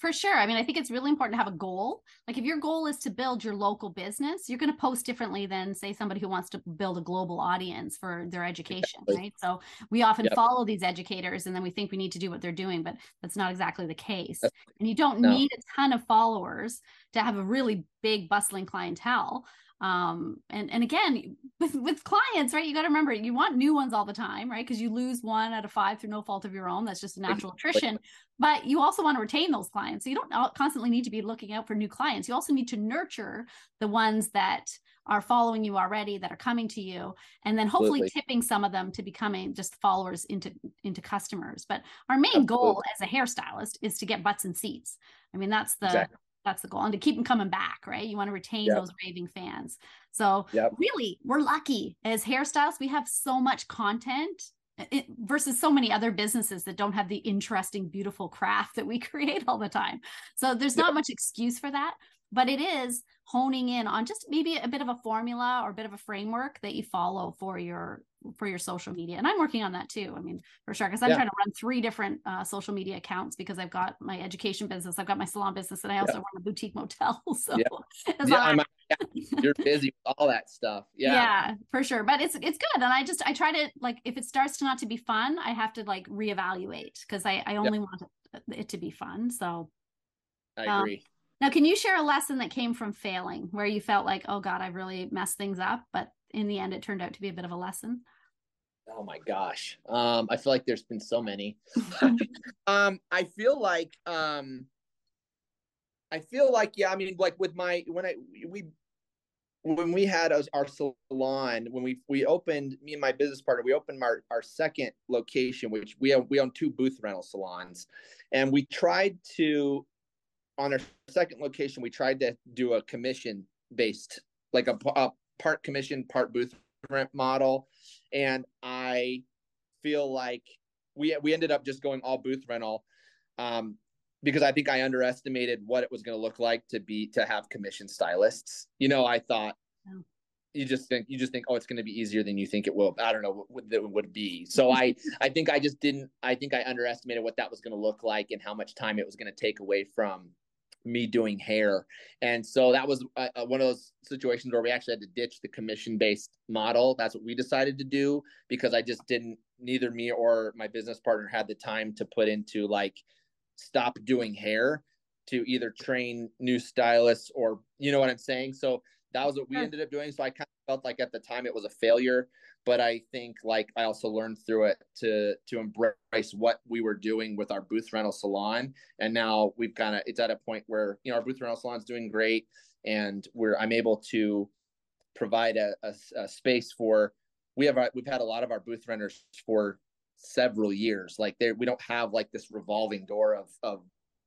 For sure. I mean, I think it's really important to have a goal. Like if your goal is to build your local business, you're going to post differently than say somebody who wants to build a global audience for their education, exactly. right? So we often yep. follow these educators and then we think we need to do what they're doing, but that's not exactly the case. And you don't no. need a ton of followers to have a really big bustling clientele um and and again with with clients right you got to remember you want new ones all the time right because you lose one out of five through no fault of your own that's just a natural attrition. But you also want to retain those clients so you don't constantly need to be looking out for new clients you also need to nurture the ones that are following you already that are coming to you and then hopefully Absolutely. tipping some of them to becoming just followers into into customers. But our main Absolutely. goal as a hairstylist is to get butts and seats. I mean that's the exactly that's the goal and to keep them coming back right you want to retain yep. those raving fans so yep. really we're lucky as hairstylists we have so much content uh, it, versus so many other businesses that don't have the interesting beautiful craft that we create all the time so there's not much excuse for that but it is honing in on just maybe a bit of a formula or a bit of a framework that you follow for your for your social media and i'm working on that too i mean for sure because i'm yeah. trying to run three different uh, social media accounts because i've got my education business i've got my salon business and i also yeah. run a boutique motel so yeah. yeah, you're busy with all that stuff yeah yeah for sure but it's it's good and i just i try to like if it starts to not to be fun i have to like reevaluate because i i only want it, it, to be fun so i um, now, can you share a lesson that came from failing where you felt like, oh God, I've really messed things up, but in the end, it turned out to be a bit of a lesson? Oh my gosh. Um, I feel like there's been so many. um, I feel like um I feel like yeah, I mean like with my when I we when we had our, salon when we we opened me and my business partner we opened our, our second location which we have we own two booth rental salons and we tried to on our second location, we tried to do a commission based, like a, a part commission, part booth rent model. And I feel like we we ended up just going all booth rental um, because I think I underestimated what it was going to look like to be to have commission stylists. You know, I thought oh. you just think you just think oh it's going to be easier than you think it will. I don't know what it would be. So I I think I just didn't. I think I underestimated what that was going to look like and how much time it was going to take away from me doing hair. And so that was uh, uh, one of those situations where we actually had to ditch the commission based model. That's what we decided to do because I just didn't, neither me or my business partner had the time to put into like stop doing hair to either train new stylists or, you know what I'm saying? So that was what we ended up doing. So I kind of felt like at the time it was a failure but I think like I also learned through it to to embrace what we were doing with our booth rental salon, and now we've kind of it's at a point where you know our booth rental salon is doing great, and we're I'm able to provide a, a, a space for we have our, we've had a lot of our booth renters for several years. Like there, we don't have like this revolving door of of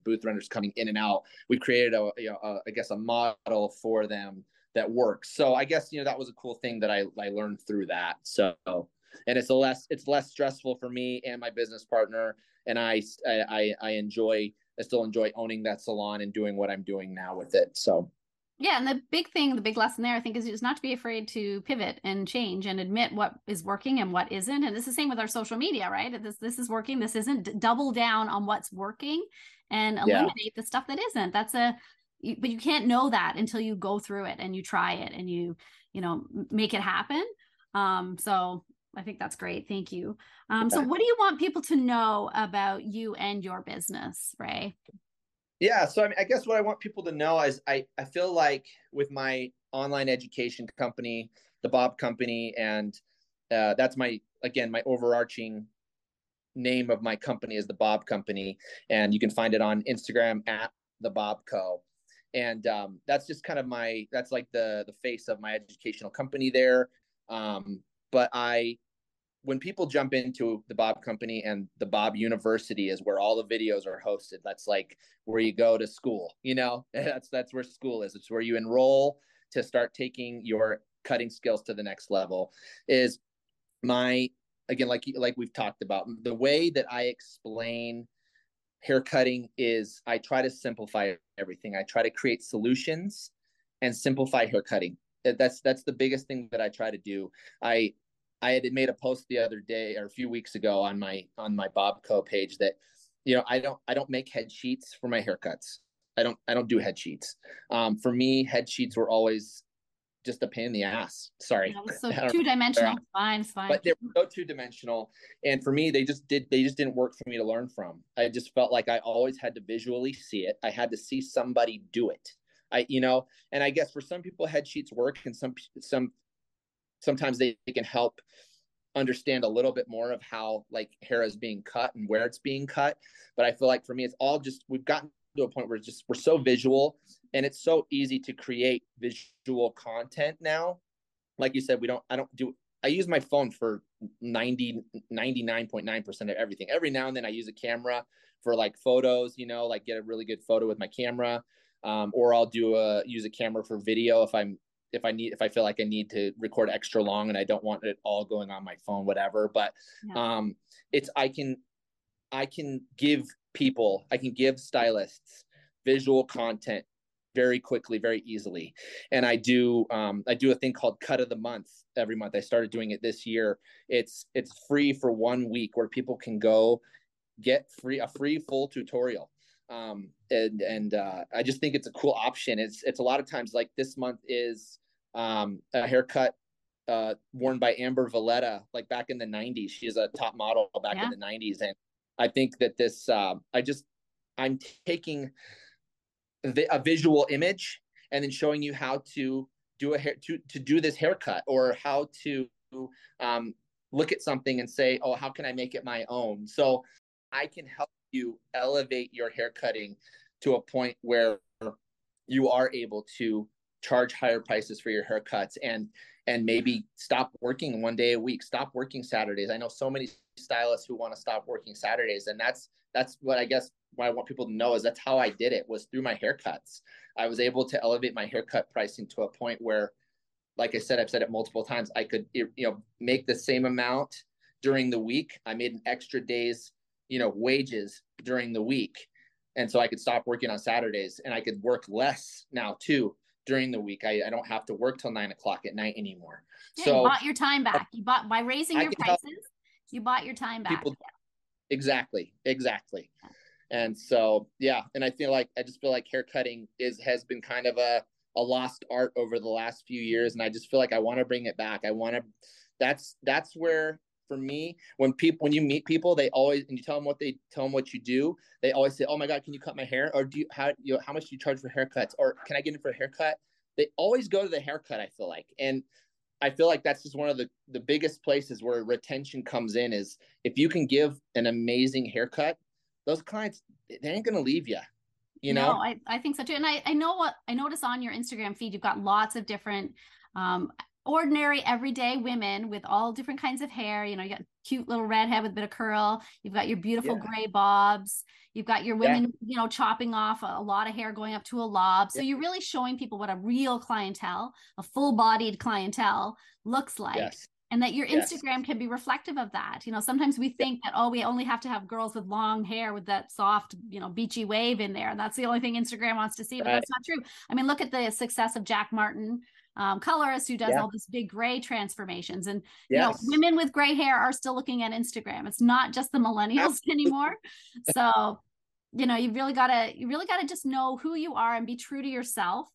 booth renters coming in and out. We've created a, you know, a, I guess a model for them that works. So I guess you know that was a cool thing that I I learned through that. So and it's a less it's less stressful for me and my business partner, and I I I enjoy I still enjoy owning that salon and doing what I'm doing now with it. So yeah, and the big thing, the big lesson there, I think, is just not to be afraid to pivot and change and admit what is working and what isn't. And this is the same with our social media, right? This this is working. This isn't. Double down on what's working and eliminate yeah. the stuff that isn't. That's a but you can't know that until you go through it and you try it and you you know make it happen. Um, so I think that's great. Thank you. Um, so what do you want people to know about you and your business, Ray? Yeah, so I, mean, I guess what I want people to know is I, I feel like with my online education company, the Bob Company, and uh, that's my again my overarching name of my company is the Bob Company, and you can find it on Instagram at the Bob Co. And um, that's just kind of my that's like the the face of my educational company there. Um, but I when people jump into the Bob Company and the Bob University is where all the videos are hosted. That's like where you go to school. You know, that's that's where school is. It's where you enroll to start taking your cutting skills to the next level. Is my again like like we've talked about the way that I explain hair cutting is I try to simplify everything. I try to create solutions and simplify hair cutting. That's that's the biggest thing that I try to do. I I had made a post the other day or a few weeks ago on my on my Bob Co page that you know I don't I don't make head sheets for my haircuts. I don't I don't do head sheets. Um, for me, head sheets were always just a pain in the ass. Sorry, so two dimensional. Fine, fine. But they were so two dimensional, and for me, they just did. They just didn't work for me to learn from. I just felt like I always had to visually see it. I had to see somebody do it. I, you know, and I guess for some people, head sheets work, and some some sometimes they, they can help understand a little bit more of how like hair is being cut and where it's being cut but i feel like for me it's all just we've gotten to a point where it's just we're so visual and it's so easy to create visual content now like you said we don't i don't do i use my phone for 90 99.9% of everything every now and then i use a camera for like photos you know like get a really good photo with my camera um, or i'll do a use a camera for video if i'm if I need if I feel like I need to record extra long and I don't want it all going on my phone, whatever. But yeah. um, it's I can I can give people I can give stylists visual content very quickly, very easily. And I do um, I do a thing called cut of the month every month. I started doing it this year. It's it's free for one week where people can go get free a free full tutorial um, and and uh, I just think it's a cool option. It's it's a lot of times like this month is um, a haircut uh, worn by Amber Valletta, like back in the '90s. She's a top model back yeah. in the '90s, and I think that this uh, I just I'm taking the, a visual image and then showing you how to do a hair to to do this haircut or how to um, look at something and say, oh, how can I make it my own? So I can help you elevate your hair cutting to a point where you are able to charge higher prices for your haircuts and and maybe stop working one day a week stop working saturdays. I know so many stylists who want to stop working saturdays and that's that's what i guess what i want people to know is that's how i did it was through my haircuts. I was able to elevate my haircut pricing to a point where like i said i've said it multiple times i could you know make the same amount during the week. I made an extra days you know wages during the week and so i could stop working on saturdays and i could work less now too during the week. I, I don't have to work till nine o'clock at night anymore. Yeah, so you bought your time back. You bought by raising your prices you bought your time back. people, exactly exactly. And so yeah and i feel like i just feel like hair cutting is has been kind of a a lost art over the last few years and i just feel like i want to bring it back. I want to that's that's where for me when people when you meet people they always and you tell them what they tell them what you do they always say oh my god can you cut my hair? Or do you how you know, how much do you charge for haircuts? Or can i get in for a haircut? They always go to the haircut i feel like. And i feel like that's just one of the the biggest places where retention comes in is if you can give an amazing haircut those clients they ain't gonna leave you you know? No, I, I think so too. And I, I know what i notice on your instagram feed you've got lots of different um, ordinary everyday women with all different kinds of hair you know you got cute little redhead with a bit of curl you've got your beautiful yeah. gray bobs you've got your women yeah. you know chopping off a, lot of hair going up to a lob so yeah. you're really showing people what a real clientele a full-bodied clientele looks like yes. and that your instagram yes. can be reflective of that you know sometimes we think that oh we only have to have girls with long hair with that soft you know beachy wave in there and that's the only thing instagram wants to see but right. that's not true i mean look at the success of jack martin um, colorist who does yeah. all these big gray transformations. And yes. you know, women with gray hair are still looking at Instagram. It's not just the millennials anymore. So, you know, you really gotta you really gotta just know who you are and be true to yourself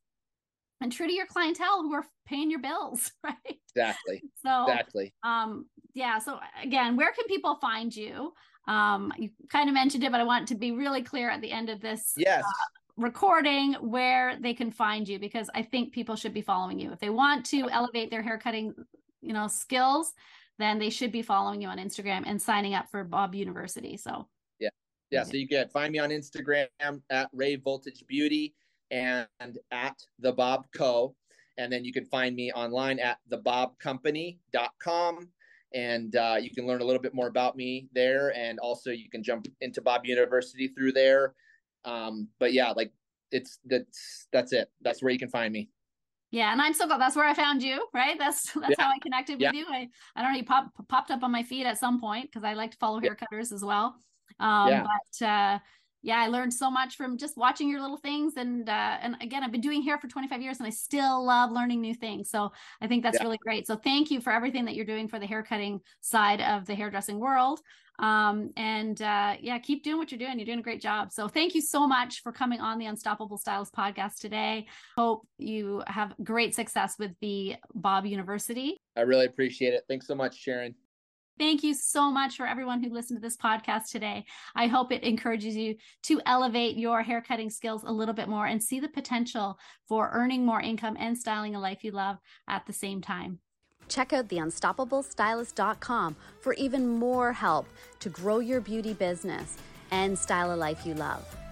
and true to your clientele who are paying your bills, right? Exactly. So exactly. Um, yeah. So again, where can people find you? Um, you kind of mentioned it, but I want to be really clear at the end of this yes. Uh, recording where they can find you because I think people should be following you. If they want to elevate their hair cutting, you know, skills, then they should be following you on Instagram and signing up for Bob University. So yeah. Yeah. So you can find me on Instagram at Ray Voltage Beauty and at the Bob Co. And then you can find me online at thebobcompany.com. And uh, you can learn a little bit more about me there. And also you can jump into Bob University through there um, but yeah, like it's that's that's it. That's where you can find me. Yeah, and I'm so glad that's where I found you, right? That's that's yeah. how I connected with yeah. you. I, I don't know, you pop, popped up on my feed at some point because I like to follow hair cutters as well. Um, yeah. but uh yeah, I learned so much from just watching your little things. And uh, and again, I've been doing hair for 25 years and I still love learning new things. So I think that's yeah. really great. So thank you for everything that you're doing for the hair cutting side of the hairdressing world. Um, and uh, yeah, keep doing what you're doing. You're doing a great job. So thank you so much for coming on the Unstoppable Stylist podcast today. Hope you have great success with the Bob University. I really appreciate it. Thanks so much, Sharon. Thank you so much for everyone who listened to this podcast today. I hope it encourages you to elevate your haircutting skills a little bit more and see the potential for earning more income and styling a life you love at the same time. Check out theunstoppablestylist.com for even more help to grow your beauty business and style a life you love.